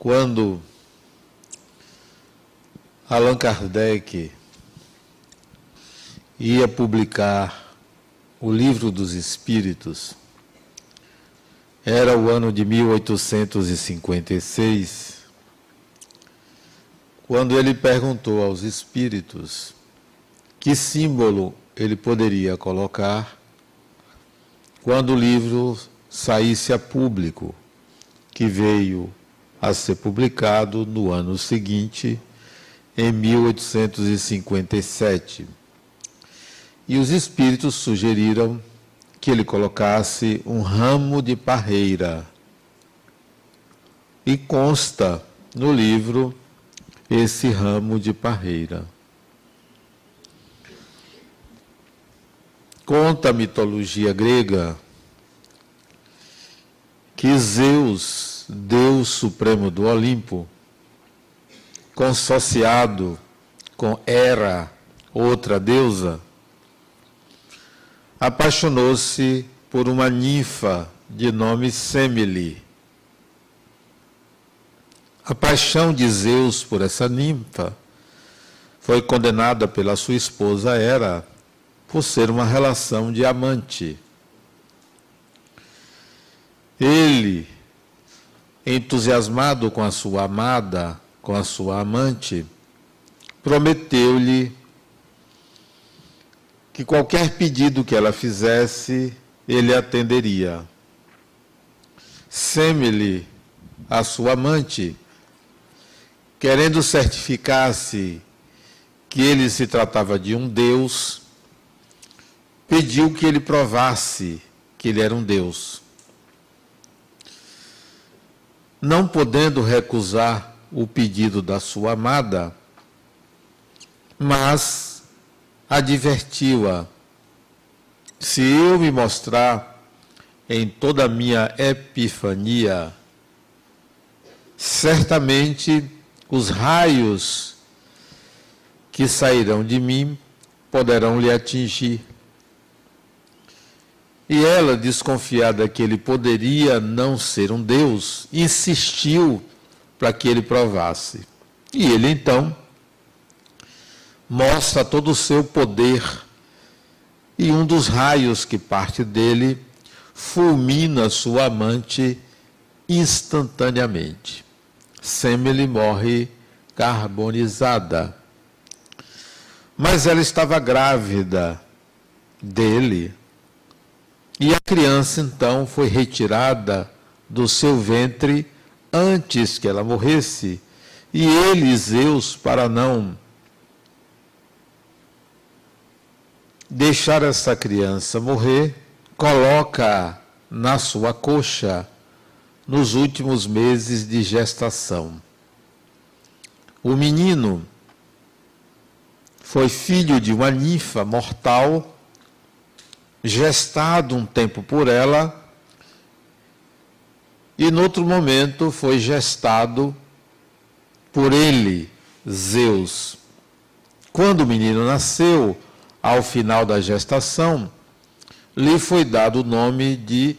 quando Allan Kardec ia publicar o Livro dos Espíritos, era o ano de 1856, quando ele perguntou aos espíritos que símbolo ele poderia colocar quando o livro saísse a público, que veio a ser publicado no ano seguinte, em 1857. E os espíritos sugeriram que ele colocasse um ramo de parreira. E consta no livro esse ramo de parreira. Conta a mitologia grega que Zeus, Deus Supremo do Olimpo, consociado com Hera, outra deusa, apaixonou-se por uma ninfa de nome Semele. A paixão de Zeus por essa ninfa foi condenada pela sua esposa Hera por ser uma relação de amante. Ele, entusiasmado com a sua amada, com a sua amante, prometeu-lhe que qualquer pedido que ela fizesse, ele atenderia. Semele, a sua amante, querendo certificar-se que ele se tratava de um Deus, pediu que ele provasse que ele era um Deus. Não podendo recusar o pedido da sua amada, mas advertiu-a: Se eu me mostrar em toda a minha epifania, certamente os raios que sairão de mim poderão lhe atingir. E ela, desconfiada que ele poderia não ser um Deus, insistiu para que ele provasse. E ele então mostra todo o seu poder e um dos raios que parte dele fulmina sua amante instantaneamente. Semele morre carbonizada. Mas ela estava grávida dele. E a criança então foi retirada do seu ventre antes que ela morresse. E ele, Zeus, para não deixar essa criança morrer, coloca na sua coxa nos últimos meses de gestação. O menino foi filho de uma ninfa mortal, gestado um tempo por ela, e no outro momento foi gestado por ele, Zeus. Quando o menino nasceu, ao final da gestação, lhe foi dado o nome de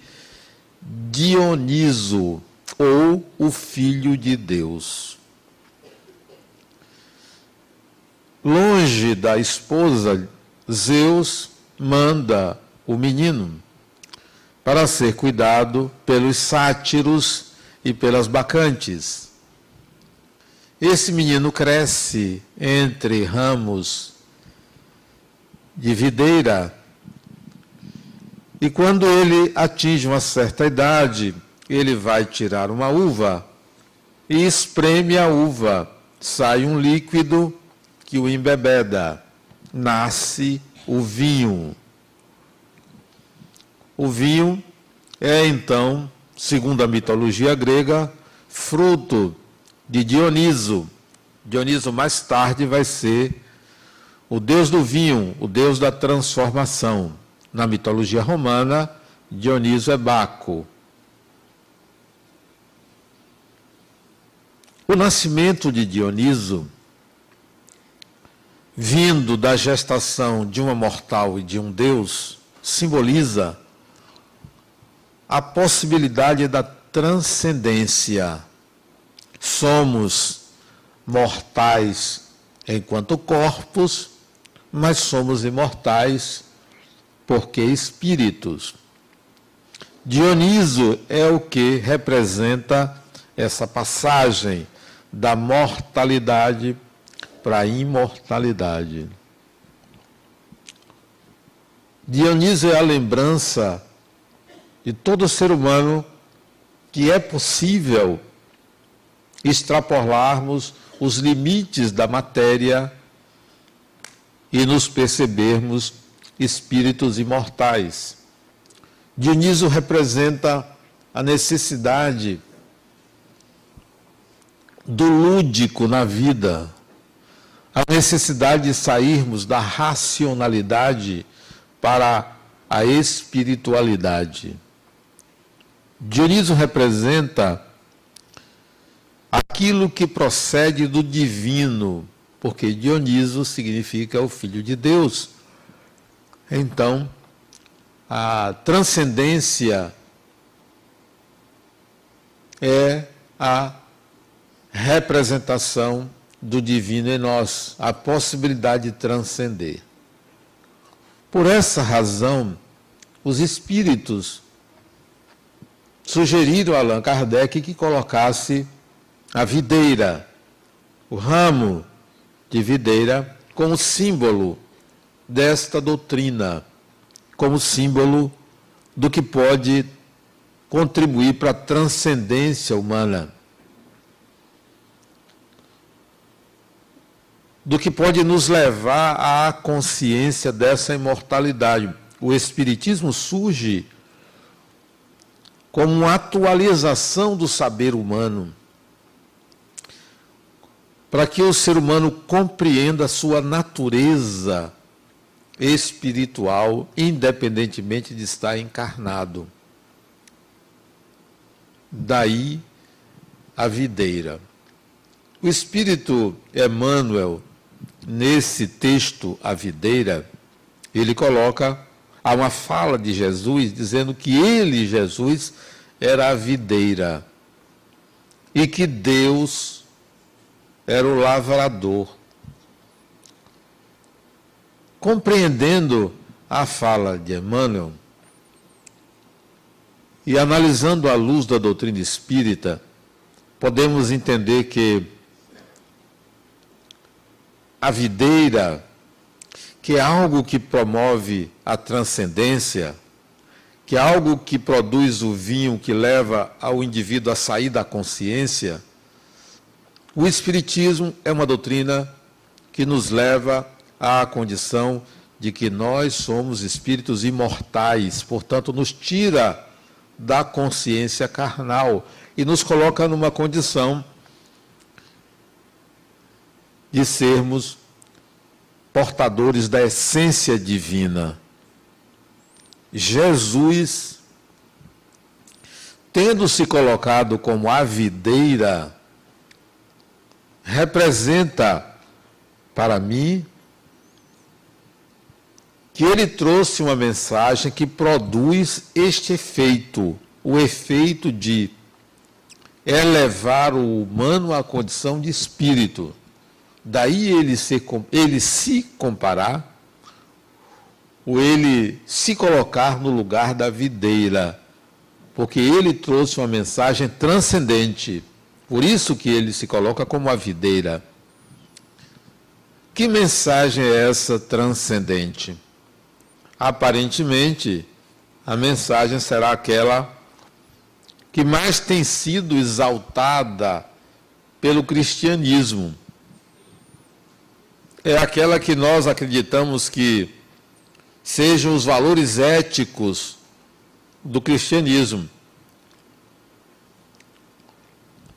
Dioniso, ou o Filho de Deus. Longe da esposa, Zeus manda o menino para ser cuidado pelos sátiros e pelas bacantes. Esse menino cresce entre ramos de videira. E quando ele atinge uma certa idade, ele vai tirar uma uva e espreme a uva. Sai um líquido que o embebeda. Nasce o vinho. O vinho é então, segundo a mitologia grega, fruto de Dioniso. Dioniso mais tarde vai ser o deus do vinho, o deus da transformação. Na mitologia romana, Dioniso é Baco. O nascimento de Dioniso, vindo da gestação de uma mortal e de um deus, simboliza a possibilidade da transcendência, somos mortais enquanto corpos, mas somos imortais porque espíritos. Dioniso é o que representa essa passagem da mortalidade para a imortalidade. Dioniso é a lembrança de todo ser humano que é possível extrapolarmos os limites da matéria e nos percebermos espíritos imortais. Dioniso representa a necessidade do lúdico na vida, a necessidade de sairmos da racionalidade para a espiritualidade. Dioniso representa aquilo que procede do divino, porque Dioniso significa o filho de Deus. Então, a transcendência é a representação do divino em nós, a possibilidade de transcender. Por essa razão, os espíritos sugeriram a Allan Kardec que colocasse a videira, o ramo de videira, como símbolo desta doutrina, como símbolo do que pode contribuir para a transcendência humana. do que pode nos levar à consciência dessa imortalidade. O Espiritismo surge como uma atualização do saber humano, para que o ser humano compreenda a sua natureza espiritual, independentemente de estar encarnado. Daí a videira. O Espírito Emmanuel nesse texto, a videira, ele coloca há uma fala de Jesus dizendo que ele, Jesus, era a videira e que Deus era o lavrador. Compreendendo a fala de Emmanuel e analisando à luz da doutrina espírita, podemos entender que a videira, que é algo que promove a transcendência, que é algo que produz o vinho que leva ao indivíduo a sair da consciência, o Espiritismo é uma doutrina que nos leva à condição de que nós somos espíritos imortais, portanto, nos tira da consciência carnal e nos coloca numa condição de sermos portadores da essência divina. Jesus, tendo se colocado como a videira, representa para mim que ele trouxe uma mensagem que produz este efeito, o efeito de elevar o humano à condição de espírito. Daí ele se, ele se comparar, ou ele se colocar no lugar da videira, porque ele trouxe uma mensagem transcendente. Por isso que ele se coloca como a videira. Que mensagem é essa transcendente? Aparentemente, a mensagem será aquela que mais tem sido exaltada pelo cristianismo é aquela que nós acreditamos que sejam os valores éticos do cristianismo.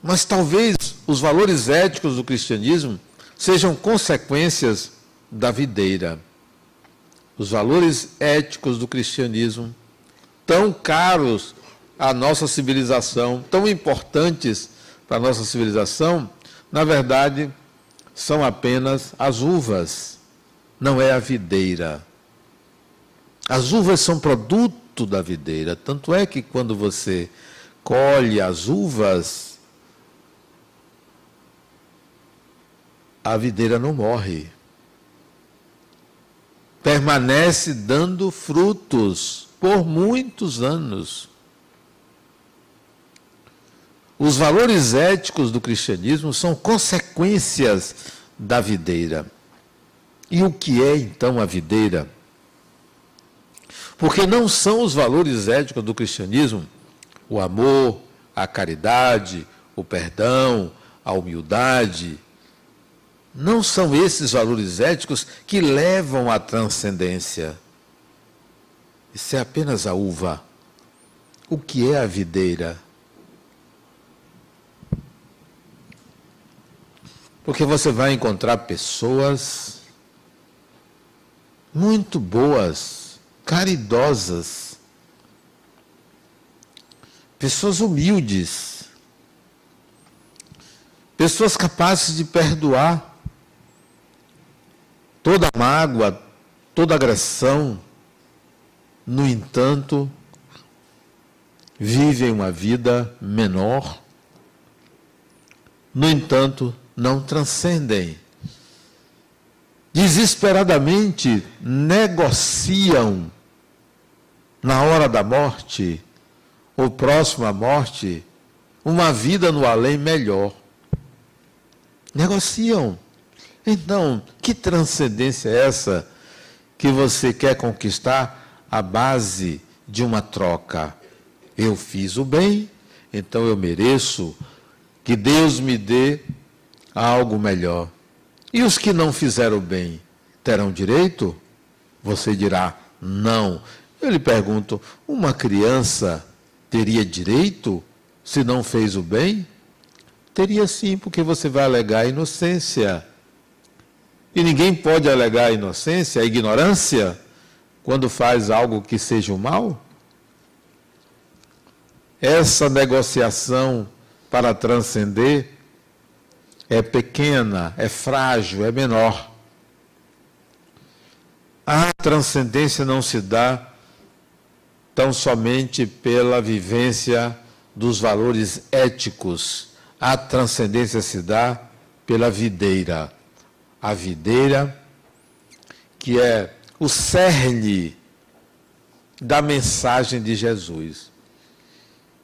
Mas talvez os valores éticos do cristianismo sejam consequências da videira. Os valores éticos do cristianismo, tão caros à nossa civilização, tão importantes para a nossa civilização, na verdade, são apenas as uvas, não é a videira. As uvas são produto da videira, tanto é que quando você colhe as uvas, a videira não morre. Permanece dando frutos por muitos anos. Os valores éticos do cristianismo são consequências da videira. E o que é então a videira? Porque não são os valores éticos do cristianismo o amor, a caridade, o perdão, a humildade. Não são esses valores éticos que levam à transcendência. Isso é apenas a uva. O que é a videira? Porque você vai encontrar pessoas muito boas, caridosas, pessoas humildes, pessoas capazes de perdoar toda mágoa, toda agressão, no entanto, vivem uma vida menor, no entanto, não transcendem. Desesperadamente negociam na hora da morte, ou próximo à morte, uma vida no além melhor. Negociam. Então, que transcendência é essa que você quer conquistar à base de uma troca? Eu fiz o bem, então eu mereço que Deus me dê algo melhor. E os que não fizeram bem terão direito? Você dirá, não. Eu lhe pergunto, uma criança teria direito se não fez o bem? Teria sim, porque você vai alegar inocência. E ninguém pode alegar inocência, ignorância, quando faz algo que seja o mal? Essa negociação para transcender é pequena, é frágil, é menor. A transcendência não se dá tão somente pela vivência dos valores éticos. A transcendência se dá pela videira. A videira, que é o cerne da mensagem de Jesus,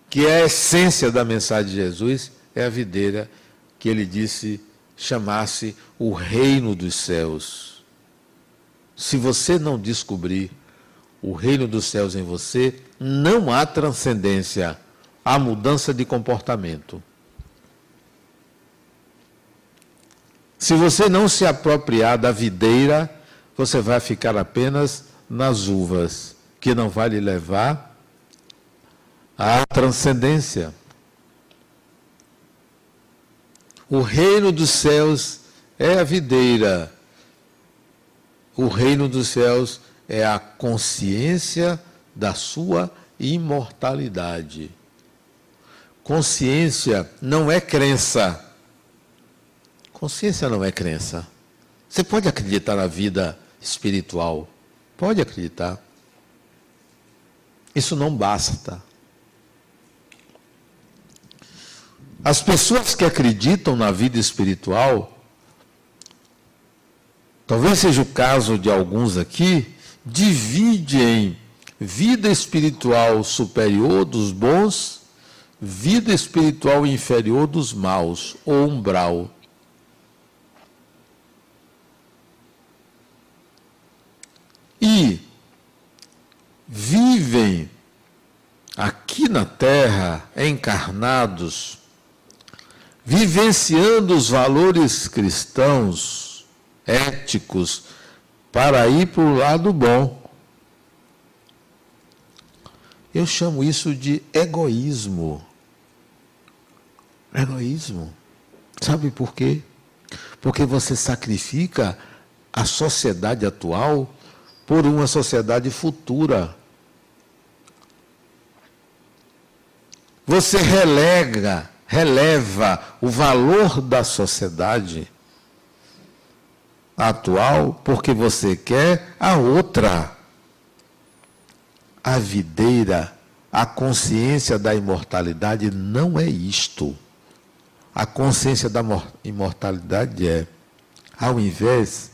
que é a essência da mensagem de Jesus, é a videira que ele disse chamasse o reino dos céus. Se você não descobrir o reino dos céus em você, não há transcendência, há mudança de comportamento. Se você não se apropriar da videira, você vai ficar apenas nas uvas, que não vai lhe levar à transcendência. O reino dos céus é a videira. O reino dos céus é a consciência da sua imortalidade. Consciência não é crença. Consciência não é crença. Você pode acreditar na vida espiritual. Pode acreditar. Isso não basta. As pessoas que acreditam na vida espiritual, talvez seja o caso de alguns aqui, dividem vida espiritual superior dos bons, vida espiritual inferior dos maus, ou umbral. E vivem aqui na terra encarnados vivenciando os valores cristãos, éticos, para ir para o lado bom. Eu chamo isso de egoísmo. Egoísmo. Sabe por quê? Porque você sacrifica a sociedade atual por uma sociedade futura. Você relega releva o valor da sociedade atual porque você quer a outra. A videira, a consciência da imortalidade não é isto. A consciência da imortalidade é Ao invés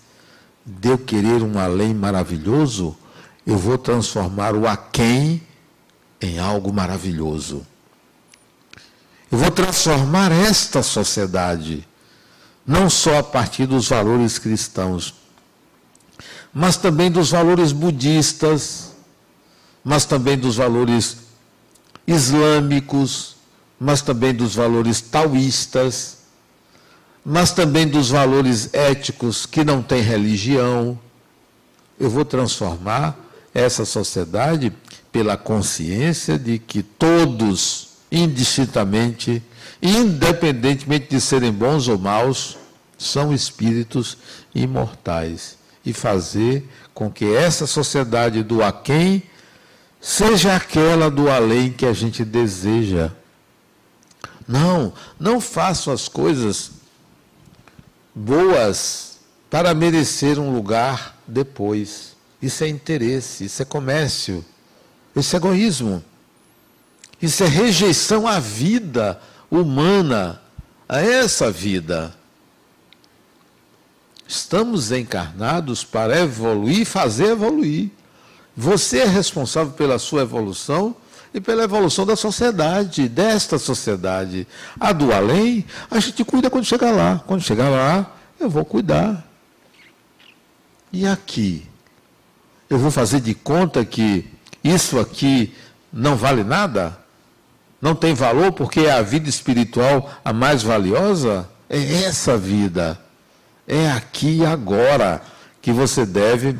de eu querer um além maravilhoso, eu vou transformar o aquém em algo maravilhoso. Eu vou transformar esta sociedade, não só a partir dos valores cristãos, mas também dos valores budistas, mas também dos valores islâmicos, mas também dos valores taoístas, mas também dos valores éticos que não têm religião. Eu vou transformar essa sociedade pela consciência de que todos, indistintamente, independentemente de serem bons ou maus, são espíritos imortais. E fazer com que essa sociedade do aquém seja aquela do além que a gente deseja. Não, não façam as coisas boas para merecer um lugar depois. Isso é interesse, isso é comércio, isso é egoísmo. Isso é rejeição à vida humana, a essa vida. Estamos encarnados para evoluir e fazer evoluir. Você é responsável pela sua evolução e pela evolução da sociedade, desta sociedade. A do além, a gente cuida quando chegar lá. Quando chegar lá, eu vou cuidar. E aqui? Eu vou fazer de conta que isso aqui não vale nada? Não tem valor porque é a vida espiritual a mais valiosa? É essa vida. É aqui e agora que você deve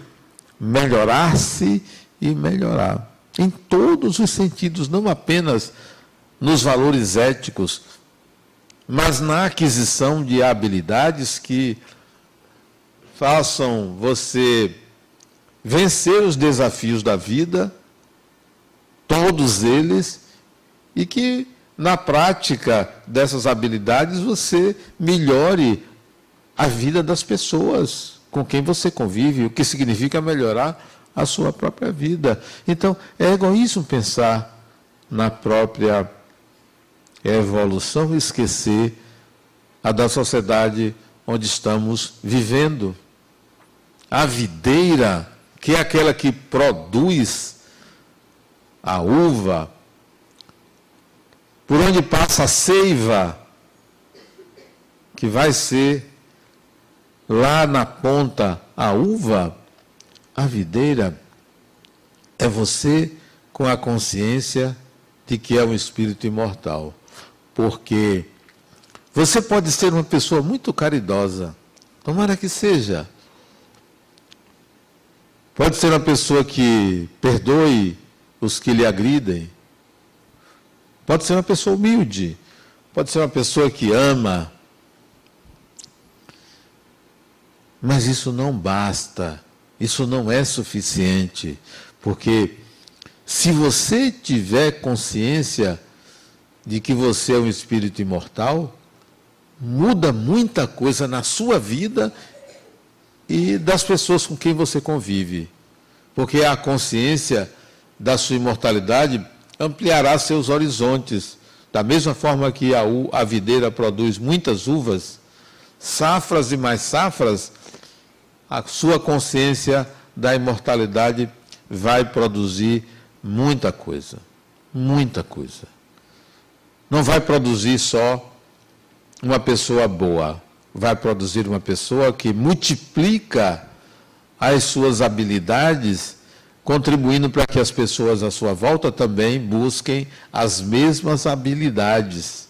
melhorar-se e melhorar. Em todos os sentidos, não apenas nos valores éticos, mas na aquisição de habilidades que façam você vencer os desafios da vida, todos eles, e que na prática dessas habilidades você melhore a vida das pessoas com quem você convive, o que significa melhorar a sua própria vida. Então, é egoísmo pensar na própria evolução e esquecer a da sociedade onde estamos vivendo. A videira, que é aquela que produz a uva, por onde passa a seiva, que vai ser lá na ponta a uva, a videira é você com a consciência de que é um espírito imortal. Porque você pode ser uma pessoa muito caridosa, tomara que seja. Pode ser uma pessoa que perdoe os que lhe agridem. Pode ser uma pessoa humilde. Pode ser uma pessoa que ama Mas isso não basta, isso não é suficiente, porque se você tiver consciência de que você é um espírito imortal, muda muita coisa na sua vida e das pessoas com quem você convive. Porque a consciência da sua imortalidade ampliará seus horizontes. Da mesma forma que a, a videira produz muitas uvas, safras e mais safras, a sua consciência da imortalidade vai produzir muita coisa. Muita coisa. Não vai produzir só uma pessoa boa, vai produzir uma pessoa que multiplica as suas habilidades, contribuindo para que as pessoas à sua volta também busquem as mesmas habilidades.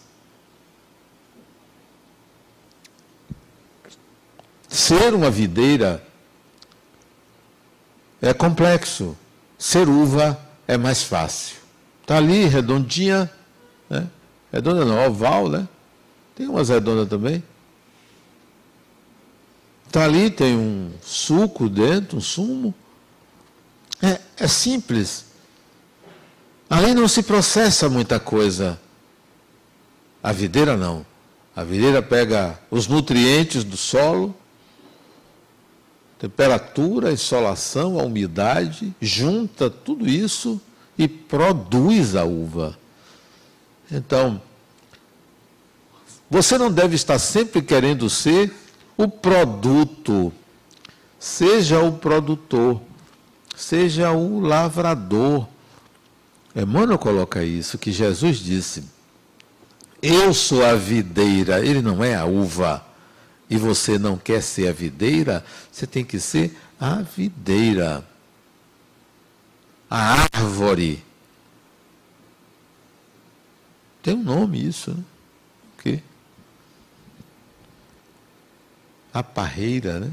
Ser uma videira é complexo. Ser uva é mais fácil. Está ali, redondinha, né? redonda não, oval, né? Tem umas redondas também. Está ali, tem um suco dentro, um sumo. É, é simples. Ali não se processa muita coisa. A videira não. A videira pega os nutrientes do solo, temperatura, insolação, a umidade, junta tudo isso e produz a uva. Então, você não deve estar sempre querendo ser o produto, seja o produtor, seja o lavrador. Emmanuel coloca isso, que Jesus disse: Eu sou a videira, ele não é a uva. E você não quer ser a videira, você tem que ser a videira. A árvore. Tem um nome isso, né? O quê? A parreira, né?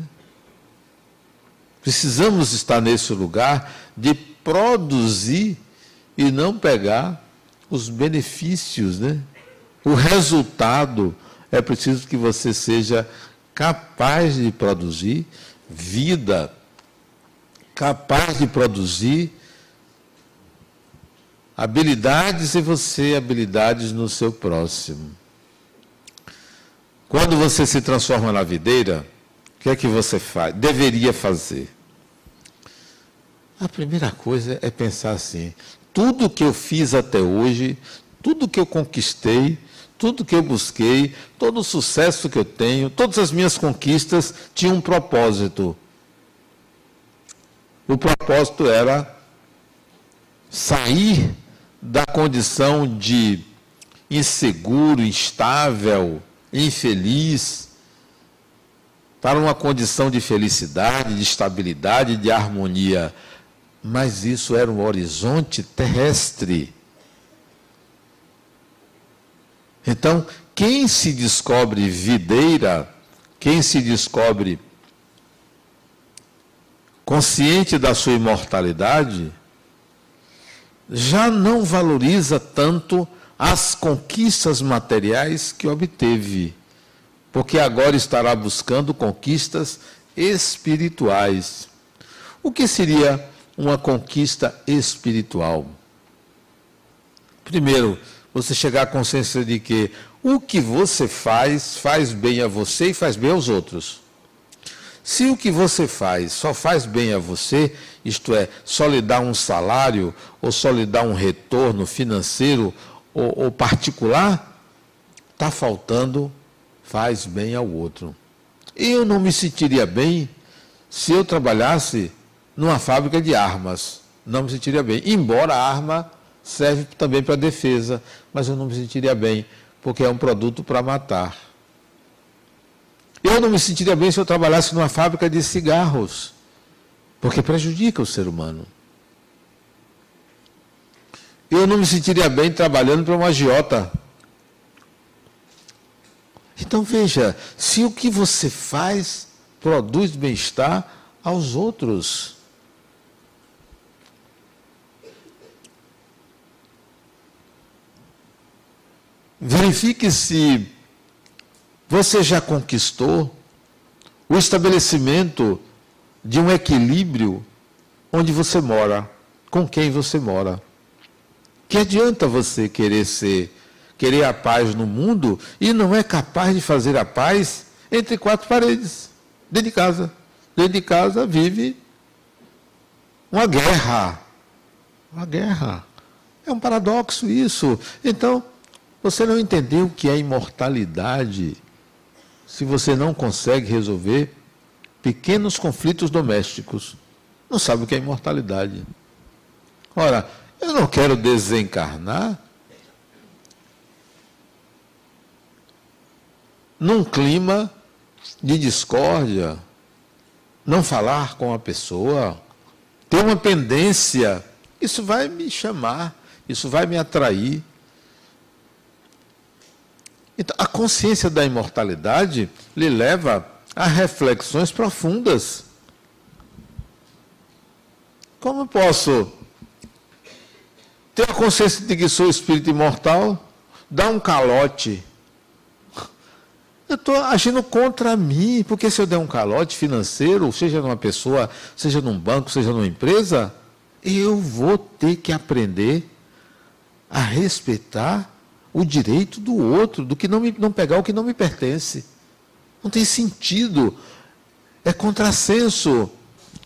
Precisamos estar nesse lugar de produzir e não pegar os benefícios, né? O resultado é preciso que você seja capaz de produzir vida, capaz de produzir habilidades e você habilidades no seu próximo. Quando você se transforma na videira, que é que você faz? Deveria fazer. A primeira coisa é pensar assim: tudo que eu fiz até hoje, tudo que eu conquistei, tudo que eu busquei, todo o sucesso que eu tenho, todas as minhas conquistas tinham um propósito. O propósito era sair da condição de inseguro, instável, infeliz, para uma condição de felicidade, de estabilidade, de harmonia. Mas isso era um horizonte terrestre. Então, quem se descobre videira, quem se descobre consciente da sua imortalidade, já não valoriza tanto as conquistas materiais que obteve, porque agora estará buscando conquistas espirituais. O que seria uma conquista espiritual? Primeiro, você chegar à consciência de que o que você faz, faz bem a você e faz bem aos outros. Se o que você faz só faz bem a você, isto é, só lhe dá um salário, ou só lhe dá um retorno financeiro ou, ou particular, está faltando, faz bem ao outro. Eu não me sentiria bem se eu trabalhasse numa fábrica de armas. Não me sentiria bem. Embora a arma serve também para defesa, mas eu não me sentiria bem, porque é um produto para matar. Eu não me sentiria bem se eu trabalhasse numa fábrica de cigarros, porque prejudica o ser humano. Eu não me sentiria bem trabalhando para uma agiota. Então veja, se o que você faz produz bem-estar aos outros. Verifique se você já conquistou o estabelecimento de um equilíbrio onde você mora, com quem você mora. Que adianta você querer ser, querer a paz no mundo e não é capaz de fazer a paz entre quatro paredes, dentro de casa. Dentro de casa vive uma guerra. Uma guerra. É um paradoxo isso. Então, você não entendeu o que é imortalidade se você não consegue resolver pequenos conflitos domésticos. Não sabe o que é imortalidade. Ora, eu não quero desencarnar num clima de discórdia, não falar com a pessoa, ter uma pendência. Isso vai me chamar, isso vai me atrair. Então, a consciência da imortalidade lhe leva a reflexões profundas. Como posso ter a consciência de que sou espírito imortal, dar um calote? Eu estou agindo contra mim, porque se eu der um calote financeiro, seja numa pessoa, seja num banco, seja numa empresa, eu vou ter que aprender a respeitar o direito do outro, do que não, me, não pegar o que não me pertence. Não tem sentido. É contrassenso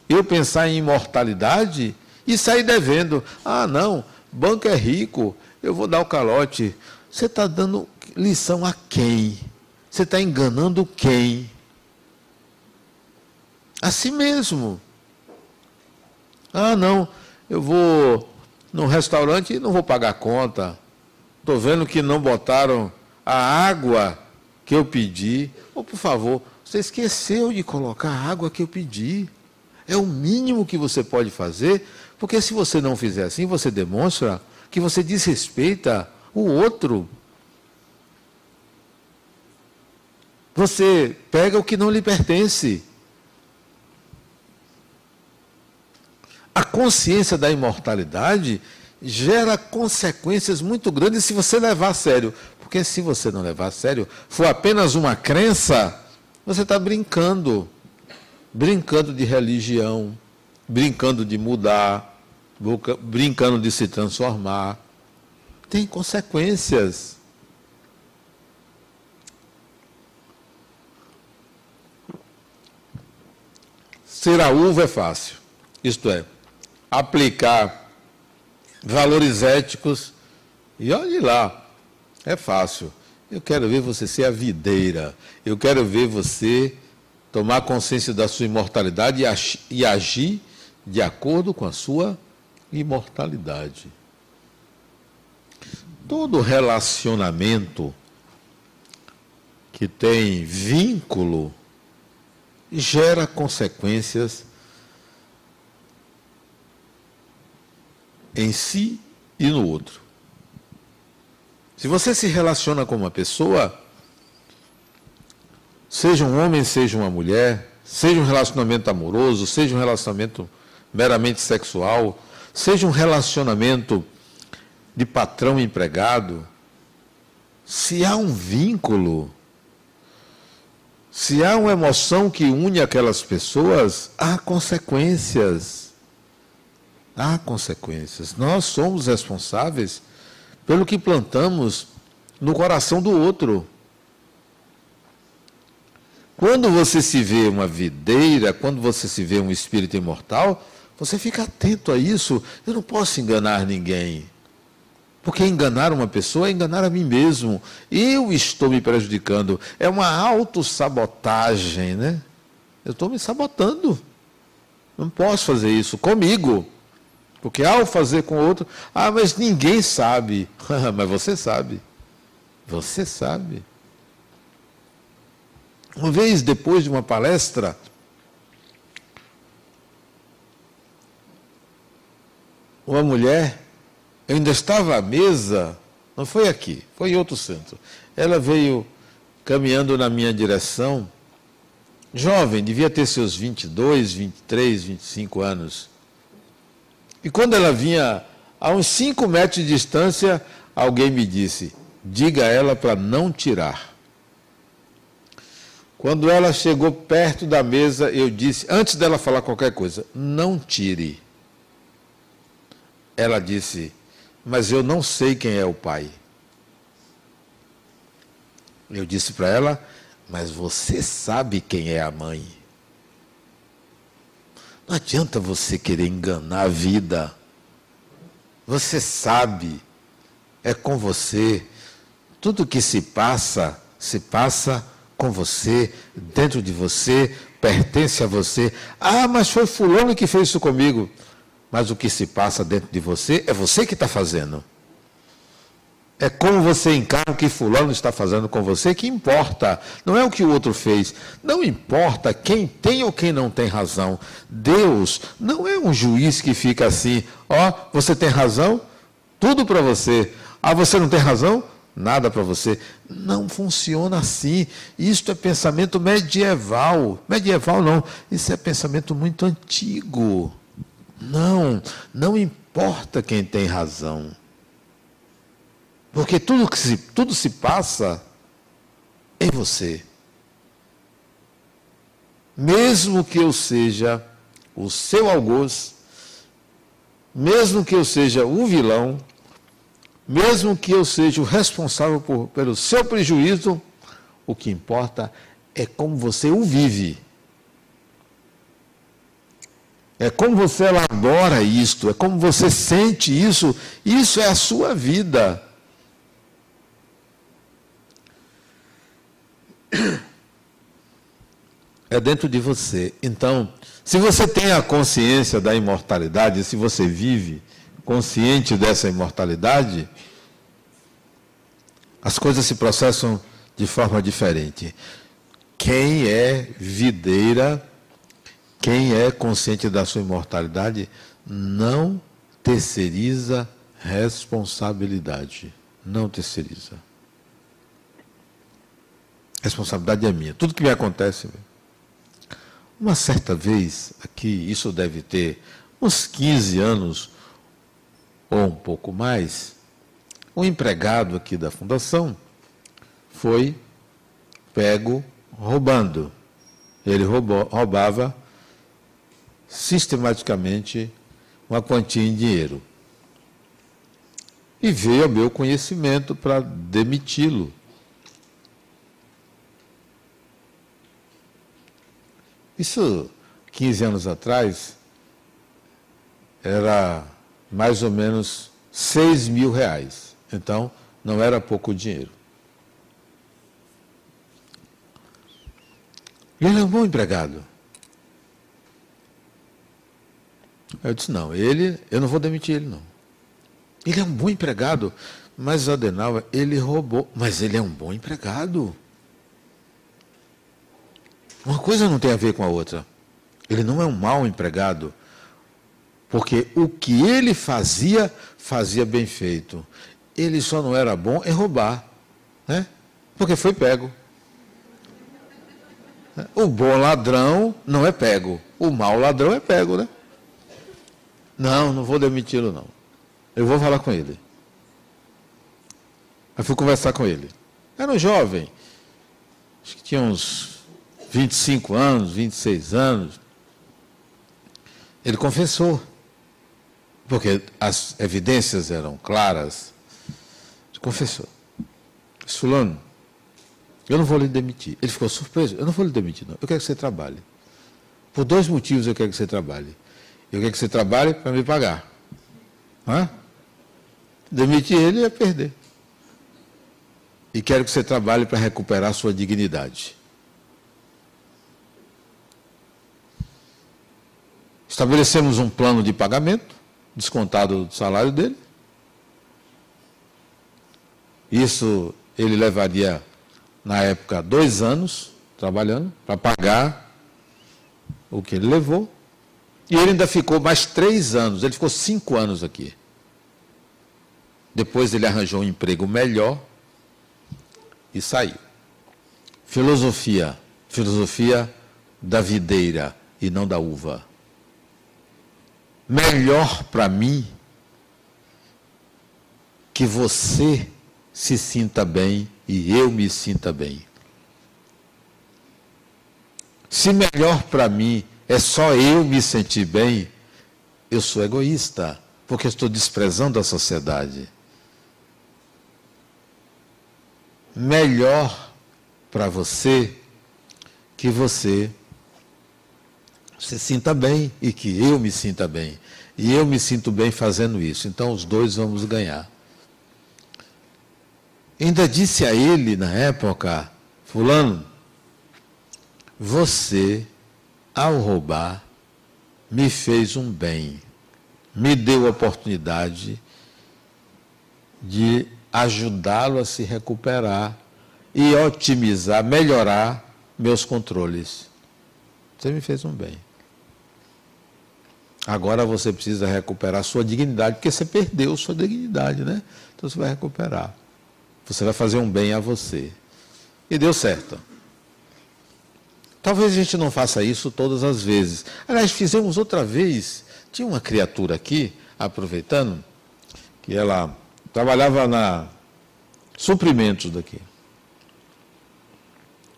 eu pensar em imortalidade e sair devendo. Ah, não, banco é rico, eu vou dar o calote. Você está dando lição a quem? Você está enganando quem? A si mesmo. Ah, não, eu vou num restaurante e não vou pagar conta. Estou vendo que não botaram a água que eu pedi. Ou, oh, por favor, você esqueceu de colocar a água que eu pedi. É o mínimo que você pode fazer, porque se você não fizer assim, você demonstra que você desrespeita o outro. Você pega o que não lhe pertence. A consciência da imortalidade gera consequências muito grandes se você levar a sério. Porque se você não levar a sério, for apenas uma crença, você está brincando. Brincando de religião, brincando de mudar, brincando de se transformar. Tem consequências. Ser a uva é fácil. Isto é, aplicar valores éticos e olhe lá, é fácil. Eu quero ver você ser a videira. Eu quero ver você tomar consciência da sua imortalidade e agir de acordo com a sua imortalidade. Todo relacionamento que tem vínculo gera consequências em si e no outro. Se você se relaciona com uma pessoa, seja um homem, seja uma mulher, seja um relacionamento amoroso, seja um relacionamento meramente sexual, seja um relacionamento de patrão empregado, se há um vínculo, se há uma emoção que une aquelas pessoas, há consequências. Há consequências. Nós somos responsáveis pelo que plantamos no coração do outro. Quando você se vê uma videira, quando você se vê um espírito imortal, você fica atento a isso. Eu não posso enganar ninguém. Porque enganar uma pessoa é enganar a mim mesmo. Eu estou me prejudicando. É uma autossabotagem, né? Eu estou me sabotando. Não posso fazer isso comigo. Porque ao fazer com outro, ah, mas ninguém sabe. mas você sabe. Você sabe. Uma vez depois de uma palestra, uma mulher, eu ainda estava à mesa, não foi aqui, foi em outro centro. Ela veio caminhando na minha direção, jovem, devia ter seus 22, 23, 25 anos. E quando ela vinha a uns 5 metros de distância, alguém me disse: diga a ela para não tirar. Quando ela chegou perto da mesa, eu disse, antes dela falar qualquer coisa, não tire. Ela disse: Mas eu não sei quem é o pai. Eu disse para ela: Mas você sabe quem é a mãe. Não adianta você querer enganar a vida. Você sabe, é com você. Tudo que se passa, se passa com você, dentro de você, pertence a você. Ah, mas foi Fulano que fez isso comigo mas o que se passa dentro de você é você que está fazendo. É como você encara o que fulano está fazendo com você que importa. Não é o que o outro fez. Não importa quem tem ou quem não tem razão. Deus não é um juiz que fica assim, ó, oh, você tem razão, tudo para você. Ah, você não tem razão? Nada para você. Não funciona assim. Isto é pensamento medieval. Medieval não. Isso é pensamento muito antigo. Não, não importa quem tem razão. Porque tudo, que se, tudo se passa em você. Mesmo que eu seja o seu algoz, mesmo que eu seja o vilão, mesmo que eu seja o responsável por, pelo seu prejuízo, o que importa é como você o vive. É como você elabora isto, é como você sente isso, isso é a sua vida. é dentro de você. Então, se você tem a consciência da imortalidade, se você vive consciente dessa imortalidade, as coisas se processam de forma diferente. Quem é videira, quem é consciente da sua imortalidade, não terceiriza responsabilidade. Não terceiriza. Responsabilidade é minha. Tudo que me acontece. Uma certa vez, aqui, isso deve ter uns 15 anos ou um pouco mais, um empregado aqui da fundação foi pego roubando. Ele roubou, roubava sistematicamente uma quantia em dinheiro. E veio ao meu conhecimento para demiti-lo. Isso, 15 anos atrás, era mais ou menos 6 mil reais. Então, não era pouco dinheiro. Ele é um bom empregado. Eu disse, não, ele, eu não vou demitir ele, não. Ele é um bom empregado, mas Adenauer, ele roubou, mas ele é um bom empregado. Uma coisa não tem a ver com a outra. Ele não é um mau empregado, porque o que ele fazia, fazia bem feito. Ele só não era bom em roubar, né? Porque foi pego. O bom ladrão não é pego. O mau ladrão é pego, né? Não, não vou demiti-lo, não. Eu vou falar com ele. Aí fui conversar com ele. Era um jovem. Acho que tinha uns 25 anos, 26 anos. Ele confessou. Porque as evidências eram claras. Ele confessou. Fulano, eu não vou lhe demitir. Ele ficou surpreso. Eu não vou lhe demitir, não. Eu quero que você trabalhe. Por dois motivos eu quero que você trabalhe. Eu quero que você trabalhe para me pagar. Hã? Demitir ele é perder. E quero que você trabalhe para recuperar sua dignidade. Estabelecemos um plano de pagamento, descontado do salário dele. Isso ele levaria na época, dois anos trabalhando para pagar o que ele levou. E ele ainda ficou mais três anos, ele ficou cinco anos aqui. Depois ele arranjou um emprego melhor e saiu. Filosofia, filosofia da videira e não da uva. Melhor para mim que você se sinta bem e eu me sinta bem. Se melhor para mim é só eu me sentir bem, eu sou egoísta, porque estou desprezando a sociedade. Melhor para você que você se sinta bem e que eu me sinta bem. E eu me sinto bem fazendo isso. Então os dois vamos ganhar. Ainda disse a ele na época, Fulano, você, ao roubar, me fez um bem, me deu a oportunidade de ajudá-lo a se recuperar e otimizar, melhorar meus controles. Você me fez um bem. Agora você precisa recuperar sua dignidade, porque você perdeu sua dignidade, né? Então você vai recuperar. Você vai fazer um bem a você. E deu certo. Talvez a gente não faça isso todas as vezes. Aliás, fizemos outra vez. Tinha uma criatura aqui, aproveitando, que ela trabalhava na suprimentos daqui.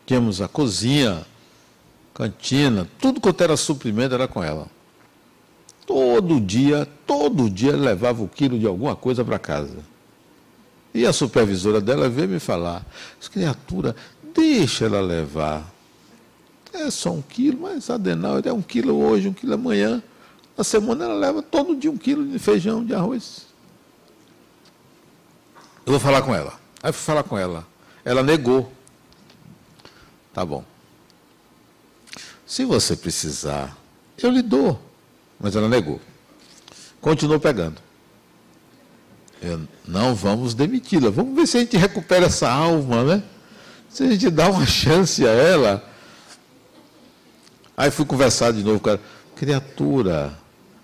Tínhamos a cozinha, cantina, tudo quanto era suprimento era com ela. Todo dia, todo dia levava o quilo de alguma coisa para casa. E a supervisora dela veio me falar: criatura, deixa ela levar. É só um quilo, mas a Adenauer é um quilo hoje, um quilo amanhã. Na semana ela leva todo dia um quilo de feijão, de arroz. Eu vou falar com ela. Aí fui falar com ela. Ela negou. Tá bom. Se você precisar, eu lhe dou. Mas ela negou. Continuou pegando. Eu, não vamos demiti-la. Vamos ver se a gente recupera essa alma, né? Se a gente dá uma chance a ela. Aí fui conversar de novo com ela. Criatura,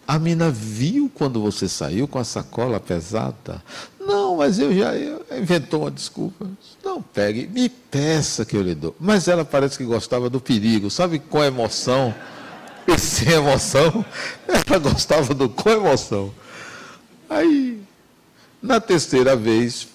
a mina viu quando você saiu com a sacola pesada? Não, mas eu já eu, inventou uma desculpa. Não, pegue, me peça que eu lhe dou. Mas ela parece que gostava do perigo, sabe, com emoção e sem emoção. Ela gostava do com emoção. Aí, na terceira vez,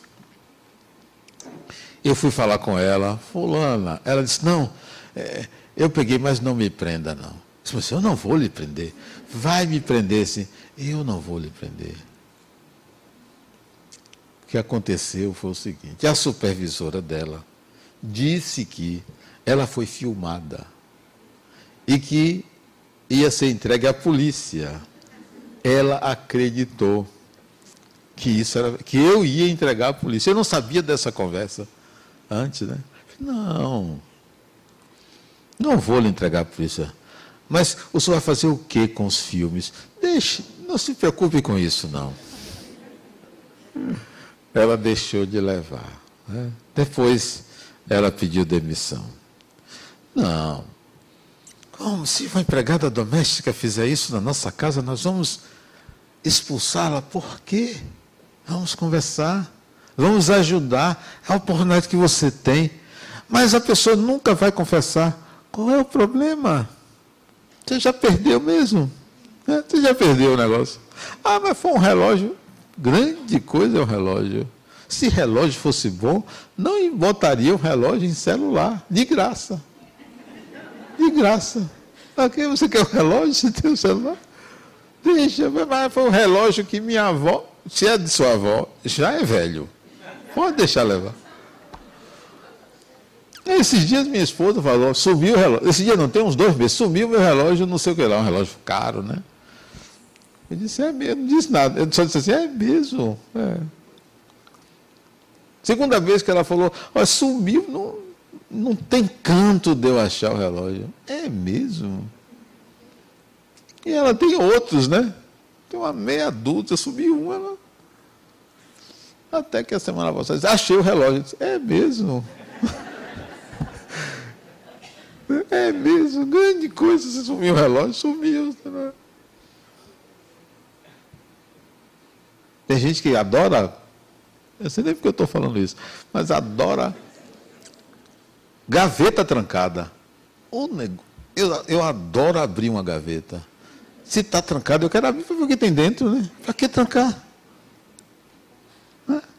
eu fui falar com ela, fulana. Ela disse, não, é, eu peguei, mas não me prenda, não. Eu disse, eu não vou lhe prender. Vai me prender, sim. Eu não vou lhe prender que aconteceu foi o seguinte: a supervisora dela disse que ela foi filmada e que ia ser entregue à polícia. Ela acreditou que isso era que eu ia entregar à polícia. Eu não sabia dessa conversa antes, né? Não. Não vou lhe entregar à polícia. Mas o senhor vai fazer o que com os filmes? Deixe, não se preocupe com isso, não ela deixou de levar. Né? Depois ela pediu demissão. Não. Como se uma empregada doméstica fizer isso na nossa casa, nós vamos expulsá-la? Por quê? Vamos conversar, vamos ajudar. É a oportunidade que você tem. Mas a pessoa nunca vai confessar. Qual é o problema? Você já perdeu mesmo. Né? Você já perdeu o negócio. Ah, mas foi um relógio. Grande coisa é o relógio. Se relógio fosse bom, não botaria o relógio em celular, de graça. De graça. Aqui você quer o relógio, você tem o celular? Deixa, mas foi um relógio que minha avó, se é de sua avó, já é velho. Pode deixar levar. Esses dias minha esposa falou, sumiu o relógio. Esse dia não tem uns dois meses, sumiu meu relógio, não sei o que lá, um relógio caro, né? Eu disse, é mesmo, não disse nada. Eu só disse assim, é mesmo. É. Segunda vez que ela falou, ó, sumiu, não, não tem canto de eu achar o relógio. É mesmo. E ela tem outros, né? Tem uma meia adulta, sumiu uma, ela... Até que a semana passada, achei o relógio. Disse, é mesmo. é mesmo, grande coisa, você sumiu o relógio, sumiu. Né? Tem gente que adora, eu sei nem porque eu estou falando isso, mas adora gaveta trancada. Eu, eu adoro abrir uma gaveta. Se está trancado, eu quero abrir para ver o que tem dentro, né? Para que trancar?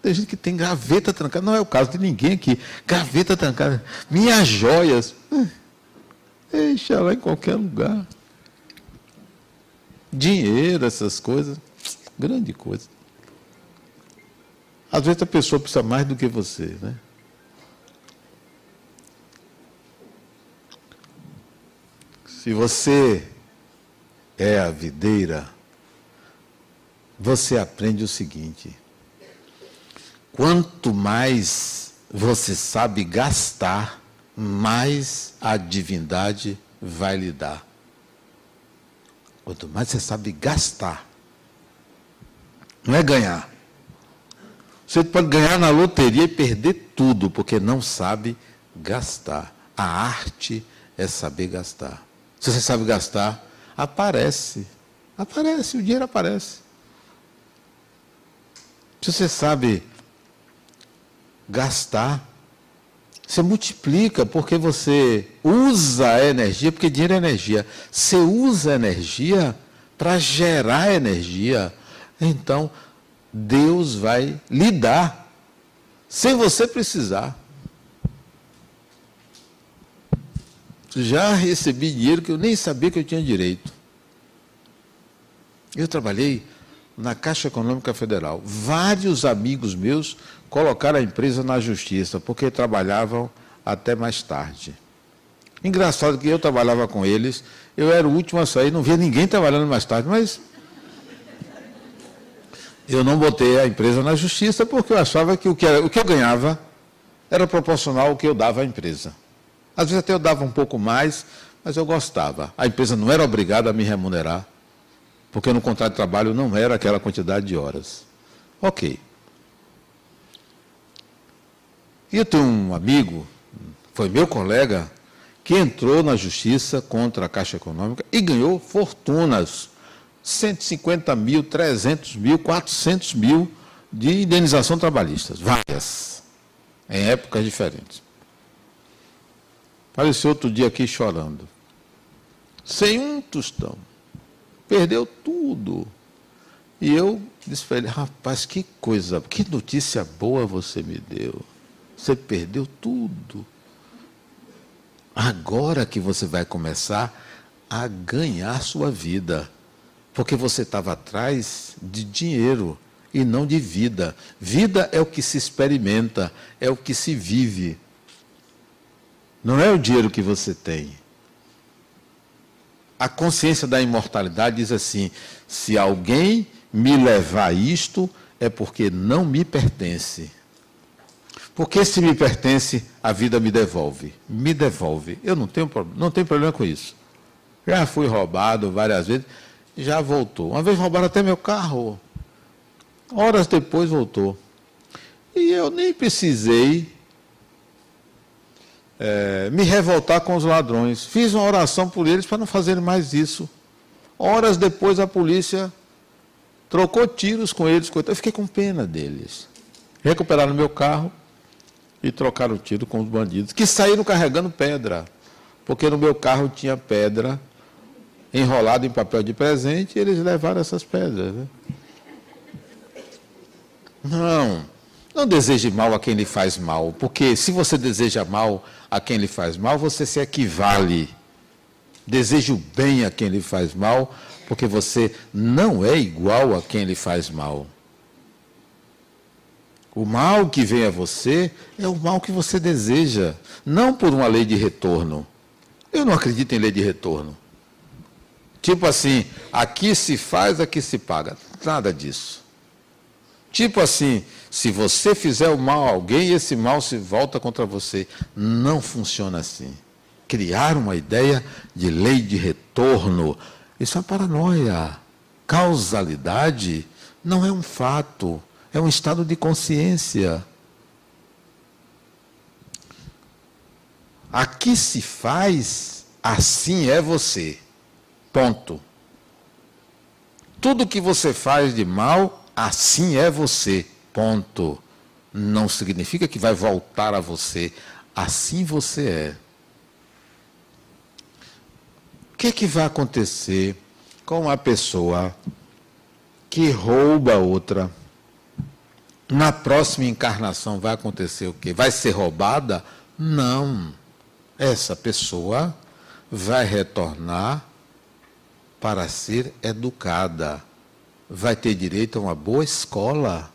Tem gente que tem gaveta trancada. Não é o caso de ninguém aqui. Gaveta trancada. Minhas joias. Deixa lá em qualquer lugar. Dinheiro, essas coisas. Grande coisa. Às vezes a pessoa precisa mais do que você, né? Se você é a videira, você aprende o seguinte: quanto mais você sabe gastar, mais a divindade vai lhe dar. Quanto mais você sabe gastar, não é ganhar. Você pode ganhar na loteria e perder tudo, porque não sabe gastar. A arte é saber gastar. Se você sabe gastar, aparece. Aparece, o dinheiro aparece. Se você sabe gastar, você multiplica, porque você usa a energia, porque dinheiro é energia. Você usa a energia para gerar energia. Então, Deus vai lhe dar, sem você precisar. Já recebi dinheiro que eu nem sabia que eu tinha direito. Eu trabalhei na Caixa Econômica Federal. Vários amigos meus colocaram a empresa na justiça, porque trabalhavam até mais tarde. Engraçado que eu trabalhava com eles, eu era o último a sair, não via ninguém trabalhando mais tarde, mas eu não botei a empresa na justiça porque eu achava que o que, era, o que eu ganhava era proporcional ao que eu dava à empresa. Às vezes até eu dava um pouco mais, mas eu gostava. A empresa não era obrigada a me remunerar, porque no contrato de trabalho não era aquela quantidade de horas. Ok. E eu tenho um amigo, foi meu colega, que entrou na justiça contra a Caixa Econômica e ganhou fortunas. 150 mil, 300 mil, 400 mil de indenização trabalhista. Várias. Em épocas diferentes. Apareceu outro dia aqui chorando. Sem um tostão. Perdeu tudo. E eu disse para ele, rapaz, que coisa, que notícia boa você me deu. Você perdeu tudo. Agora que você vai começar a ganhar sua vida. Porque você estava atrás de dinheiro e não de vida. Vida é o que se experimenta, é o que se vive. Não é o dinheiro que você tem. A consciência da imortalidade diz assim: se alguém me levar isto, é porque não me pertence. Porque se me pertence, a vida me devolve. Me devolve. Eu não tenho, não tenho problema com isso. Já fui roubado várias vezes, já voltou. Uma vez roubaram até meu carro. Horas depois voltou. E eu nem precisei é, me revoltar com os ladrões. Fiz uma oração por eles para não fazerem mais isso. Horas depois a polícia trocou tiros com eles. Eu fiquei com pena deles. Recuperaram meu carro e trocaram tiro com os bandidos, que saíram carregando pedra. Porque no meu carro tinha pedra enrolada em papel de presente e eles levaram essas pedras. Né? Não, não deseje mal a quem lhe faz mal, porque se você deseja mal a quem lhe faz mal, você se equivale. Deseje o bem a quem lhe faz mal, porque você não é igual a quem lhe faz mal. O mal que vem a você é o mal que você deseja, não por uma lei de retorno. Eu não acredito em lei de retorno. Tipo assim, aqui se faz, aqui se paga. Nada disso. Tipo assim, se você fizer o mal a alguém, esse mal se volta contra você. Não funciona assim. Criar uma ideia de lei de retorno, isso é paranoia. Causalidade não é um fato, é um estado de consciência. Aqui se faz, assim é você. Ponto. Tudo que você faz de mal assim é você. Ponto. Não significa que vai voltar a você. Assim você é. O que, é que vai acontecer com uma pessoa que rouba outra? Na próxima encarnação vai acontecer o quê? Vai ser roubada? Não. Essa pessoa vai retornar para ser educada vai ter direito a uma boa escola.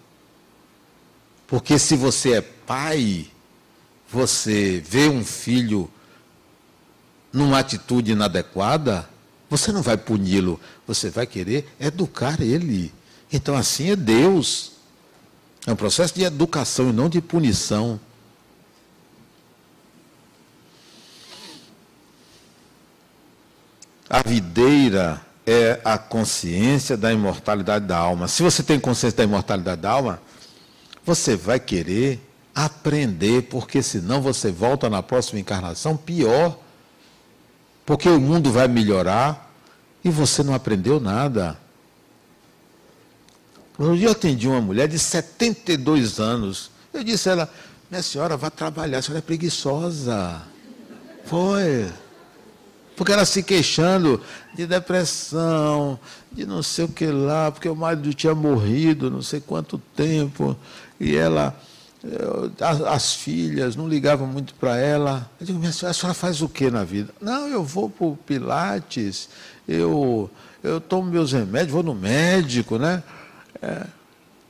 Porque se você é pai, você vê um filho numa atitude inadequada, você não vai puni-lo, você vai querer educar ele. Então assim é Deus. É um processo de educação e não de punição. A videira é a consciência da imortalidade da alma. Se você tem consciência da imortalidade da alma, você vai querer aprender, porque senão você volta na próxima encarnação pior. Porque o mundo vai melhorar e você não aprendeu nada. Um dia eu atendi uma mulher de 72 anos. Eu disse a ela, minha senhora, vá trabalhar, a senhora é preguiçosa. Foi porque ela se queixando de depressão, de não sei o que lá, porque o marido tinha morrido não sei quanto tempo, e ela, as, as, filhas não ligavam muito para ela. Eu digo, minha senhora, a senhora faz o que na vida? Não, eu vou para o Pilates, eu, eu tomo meus remédios, vou no médico, né? É,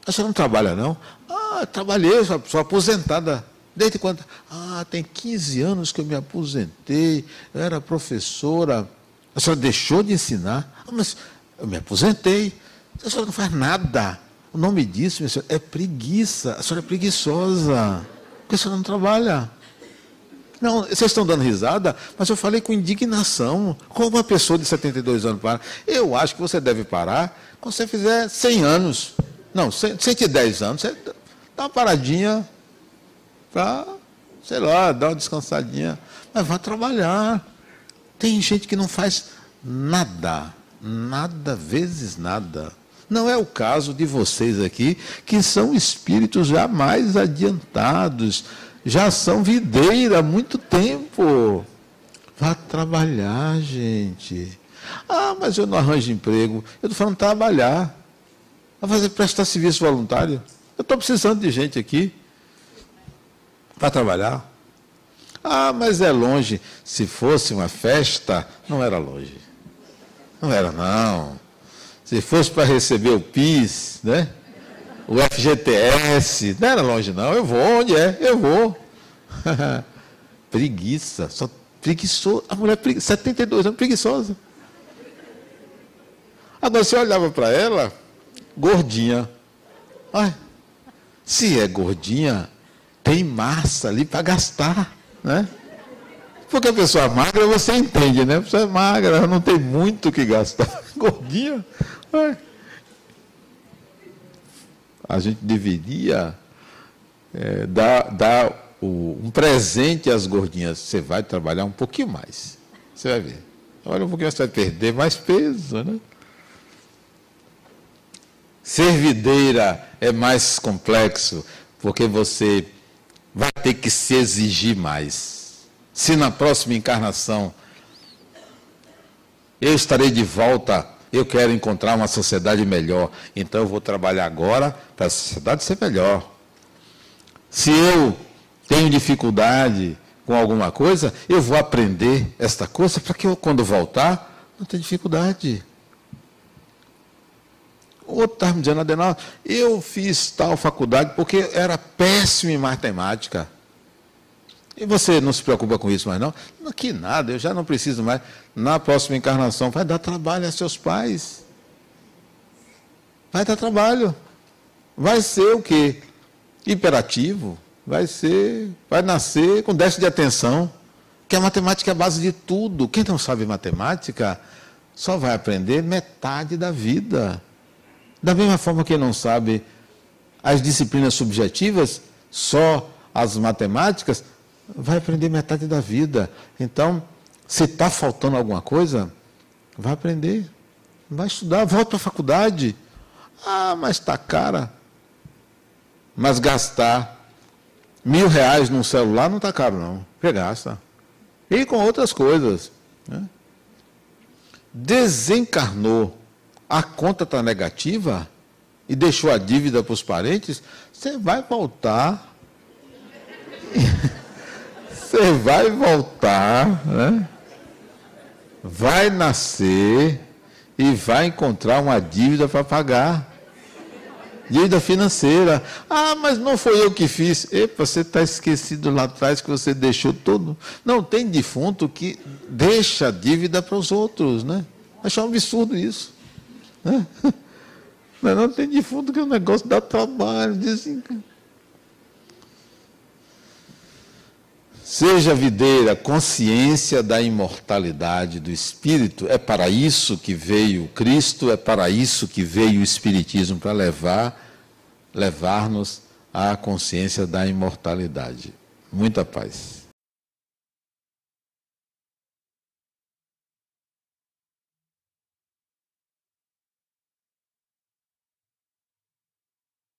a senhora não trabalha, não? Ah, trabalhei, sou, sou aposentada Desde quando? Ah, tem 15 anos que eu me aposentei, eu era professora. A senhora deixou de ensinar? Ah, mas eu me aposentei. A senhora não faz nada. O nome disso, minha senhora, é preguiça. A senhora é preguiçosa. Porque a senhora não trabalha. Não, vocês estão dando risada, mas eu falei com indignação. Como uma pessoa de 72 anos para? Eu acho que você deve parar quando você fizer 100 anos. Não, 110 anos. Você dá uma paradinha para, sei lá, dar uma descansadinha. Mas vá trabalhar. Tem gente que não faz nada. Nada vezes nada. Não é o caso de vocês aqui, que são espíritos já mais adiantados, já são videira há muito tempo. Vá trabalhar, gente. Ah, mas eu não arranjo emprego. Eu estou falando trabalhar. Vai fazer prestar serviço voluntário. Eu estou precisando de gente aqui. Para trabalhar. Ah, mas é longe. Se fosse uma festa, não era longe. Não era, não. Se fosse para receber o PIS, né? O FGTS, não era longe, não. Eu vou, onde é? Eu vou. Preguiça, só preguiçoso. A mulher, 72 anos, preguiçosa. Agora você olhava para ela, gordinha. Olha, se é gordinha, tem massa ali para gastar, né? Porque a pessoa magra você entende, né? A pessoa é magra, não tem muito o que gastar. Gordinha. A gente deveria é, dar, dar o, um presente às gordinhas. Você vai trabalhar um pouquinho mais. Você vai ver. Olha um pouquinho, você vai perder mais peso, né? Servideira é mais complexo, porque você vai ter que se exigir mais se na próxima encarnação eu estarei de volta, eu quero encontrar uma sociedade melhor, então eu vou trabalhar agora para a sociedade ser melhor. Se eu tenho dificuldade com alguma coisa, eu vou aprender esta coisa para que eu, quando voltar, não tenha dificuldade. Outro estava me dizendo, Adenal, eu fiz tal faculdade porque era péssimo em matemática. E você não se preocupa com isso mais, não? Que nada, eu já não preciso mais. Na próxima encarnação, vai dar trabalho a seus pais. Vai dar trabalho. Vai ser o quê? Hiperativo. Vai ser, vai nascer com déficit de atenção. Que a matemática é a base de tudo. Quem não sabe matemática só vai aprender metade da vida. Da mesma forma que não sabe as disciplinas subjetivas, só as matemáticas, vai aprender metade da vida. Então, se está faltando alguma coisa, vai aprender. Vai estudar, volta para a faculdade. Ah, mas está cara. Mas gastar mil reais num celular não está caro, não. Você gasta. E com outras coisas. Né? Desencarnou, a conta está negativa e deixou a dívida para os parentes, você vai voltar. Você vai voltar, né? vai nascer e vai encontrar uma dívida para pagar. Dívida financeira. Ah, mas não foi eu que fiz. Epa, você está esquecido lá atrás que você deixou todo. Não, tem defunto que deixa dívida para os outros, né? Achar um absurdo isso. Né? Não, não tem defunto que o negócio dá trabalho. Dizem. Seja videira, consciência da imortalidade do espírito. É para isso que veio Cristo, é para isso que veio o Espiritismo para levar, levar-nos à consciência da imortalidade. Muita paz.